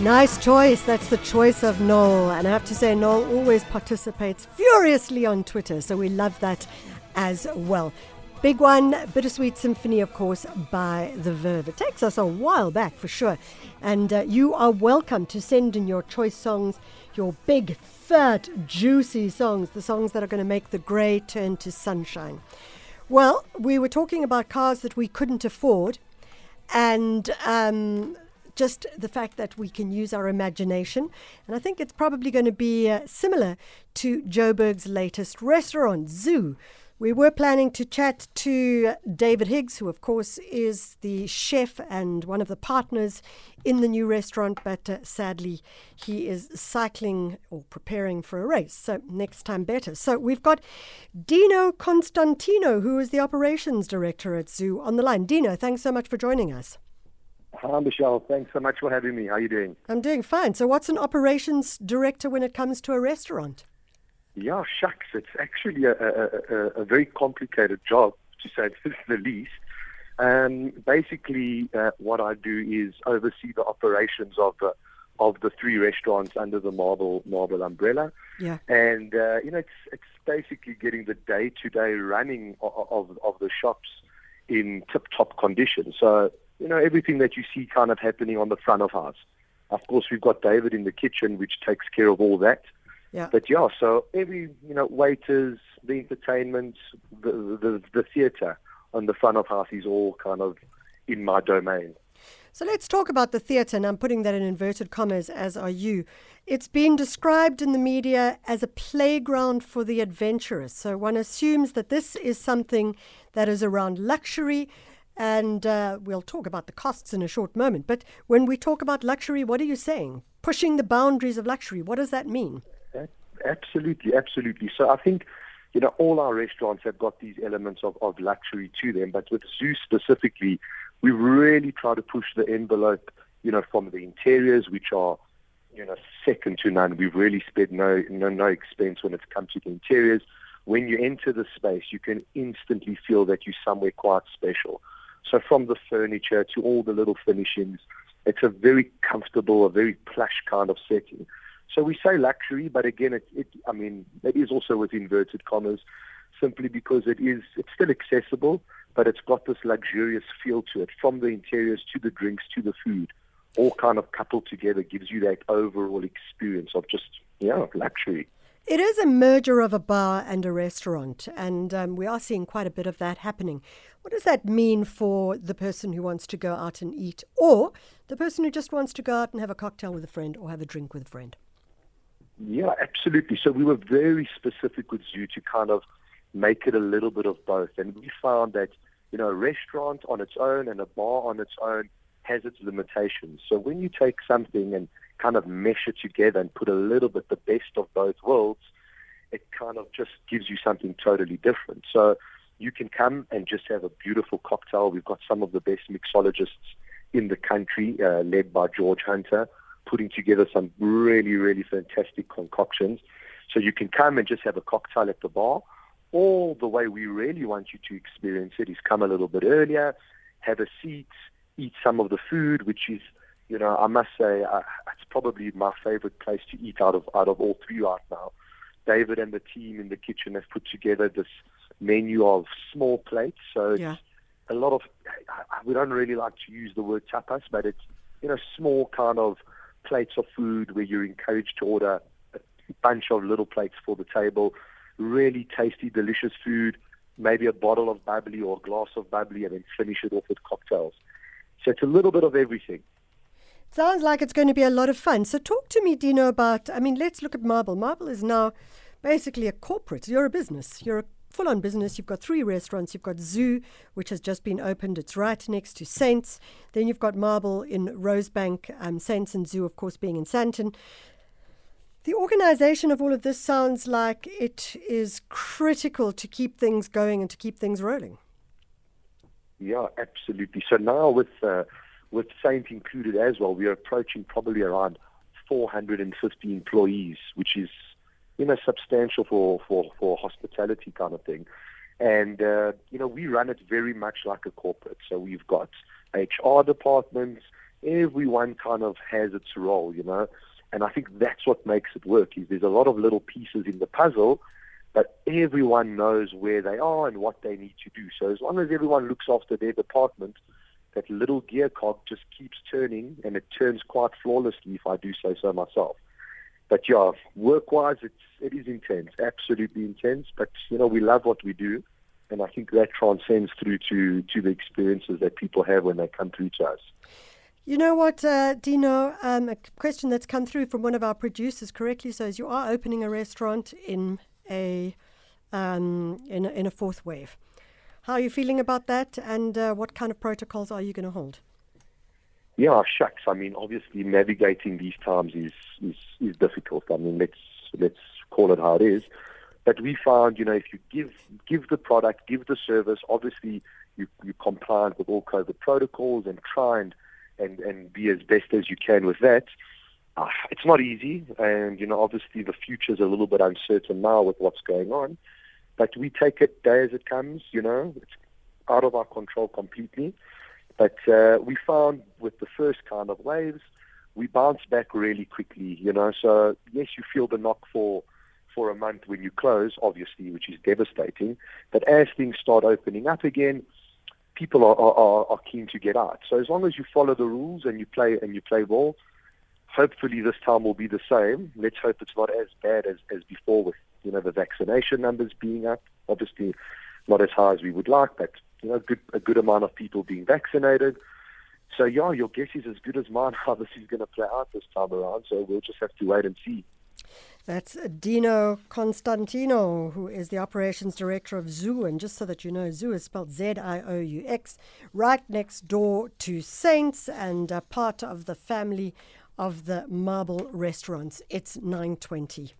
Nice choice. That's the choice of Noel. And I have to say, Noel always participates furiously on Twitter, so we love that as well. Big one, Bittersweet Symphony, of course, by The Verve. It takes us a while back for sure. And uh, you are welcome to send in your choice songs, your big, fat, juicy songs, the songs that are going to make the grey turn to sunshine. Well, we were talking about cars that we couldn't afford. And um, just the fact that we can use our imagination. And I think it's probably going to be uh, similar to Joburg's latest restaurant, Zioux. We were planning to chat to David Higgs, who, of course, is the chef and one of the partners in the new restaurant, but uh, sadly, he is cycling or preparing for a race. So, next time better. So, we've got Dino Constantinou, who is the operations director at Zioux, on the line. Dino, thanks so much for joining us. Hi, Michelle. Thanks so much for having me. How are you doing? I'm doing fine. So, what's an operations director when it comes to a restaurant? Yeah, shucks. It's actually a, a, a, a very complicated job, to say the least. Um, basically, uh, what I do is oversee the operations of the of the three restaurants under the Marble Marble umbrella. Yeah. And uh, you know, it's it's basically getting the day to day running of, of of the shops in tip top condition. So you know, everything that you see kind of happening on the front of house. Of course, we've got David in the kitchen, which takes care of all that. Yeah. But yeah, so every, you know, waiters, the entertainment, the, the, the theatre on the front of house is all kind of in my domain. So let's talk about the theatre, and I'm putting that in inverted commas, as are you. It's been described in the media as a playground for the adventurous. So one assumes that this is something that is around luxury, and uh, we'll talk about the costs in a short moment. But when we talk about luxury, what are you saying? Pushing the boundaries of luxury. What does that mean? Absolutely, absolutely. So I think, you know, all our restaurants have got these elements of, of luxury to them, but with Zioux specifically, we really try to push the envelope, you know, from the interiors, which are, you know, second to none. We've really spent no, no, no expense when it's come to the interiors. When you enter the space, you can instantly feel that you're somewhere quite special. So from the furniture to all the little finishings, it's a very comfortable, a very plush kind of setting. So we say luxury, but again, it, it I mean, it is also with inverted commas, simply because it is, it's still accessible, but it's got this luxurious feel to it, from the interiors to the drinks to the food, all kind of coupled together gives you that overall experience of just, yeah, luxury. It is a merger of a bar and a restaurant, and um, we are seeing quite a bit of that happening. What does that mean for the person who wants to go out and eat, or the person who just wants to go out and have a cocktail with a friend or have a drink with a friend? Yeah, absolutely. So we were very specific with Zioux to kind of make it a little bit of both, and we found that you know a restaurant on its own and a bar on its own has its limitations. So when you take something and kind of mesh it together and put a little bit the best of both worlds, it kind of just gives you something totally different. So you can come and just have a beautiful cocktail. We've got some of the best mixologists in the country, uh, led by George Hunter, putting together some really, really fantastic concoctions. So you can come and just have a cocktail at the bar. All the way we really want you to experience it is come a little bit earlier, have a seat, eat some of the food, which is you know, I must say uh, it's probably my favorite place to eat out of out of all three right now. David and the team in the kitchen have put together this menu of small plates. So it's Yeah. a lot of we don't really like to use the word tapas, but it's you know small kind of plates of food where you're encouraged to order a bunch of little plates for the table. Really tasty, delicious food. Maybe a bottle of bubbly or a glass of bubbly, and then finish it off with cocktails. So it's a little bit of everything. Sounds like it's going to be a lot of fun. So, talk to me, Dino, about. I mean, let's look at Marble. Marble is now basically a corporate. You're a business. You're a full on business. You've got three restaurants. You've got Zioux, which has just been opened. It's right next to Saints. Then you've got Marble in Rosebank, um, Saints and Zioux, of course, being in Sandton. The organization of all of this sounds like it is critical to keep things going and to keep things rolling. Yeah, absolutely. So now with uh, with Saint included as well, we are approaching probably around 450 employees, which is you know substantial for for for hospitality kind of thing. And uh, you know we run it very much like a corporate. So we've got HR departments, everyone kind of has its role, you know. And I think that's what makes it work. Is there's a lot of little pieces in the puzzle, but everyone knows where they are and what they need to do. So as long as everyone looks after their department, that little gear cog just keeps turning, and it turns quite flawlessly, if I do say so myself. But yeah, work-wise, it's it is intense, absolutely intense. But you know, we love what we do, and I think that transcends through to to the experiences that people have when they come through to us. You know what, uh, Dino? Um, a question that's come through from one of our producers correctly says you are opening a restaurant in a um, in a, in a fourth wave. How are you feeling about that, and uh, what kind of protocols are you going to hold? Yeah, shucks. I mean, obviously, navigating these times is, is is difficult. I mean, let's let's call it how it is. But we found, you know, if you give give the product, give the service, obviously you you compliant with all COVID protocols and try and and, and be as best as you can with that. Uh, it's not easy, and you know, obviously the future is a little bit uncertain now with what's going on. But we take it day as it comes. You know, it's out of our control completely. But uh, we found with the first kind of waves, we bounce back really quickly. You know, so yes, you feel the knock for for a month when you close, obviously, which is devastating. But as things start opening up again, people are, are, are keen to get out. So as long as you follow the rules and you play and you play ball, hopefully this time will be the same. Let's hope it's not as bad as, as before with you know the vaccination numbers being up. Obviously, not as high as we would like, but you know good, a good amount of people being vaccinated. So yeah, your guess is as good as mine how this is going to play out this time around. So we'll just have to wait and see. That's Dino Constantinou, who is the operations director of Zioux. And just so that you know, Zioux is spelled Z I O U X, right next door to Saints and part of the family of the Marble restaurants. It's 920.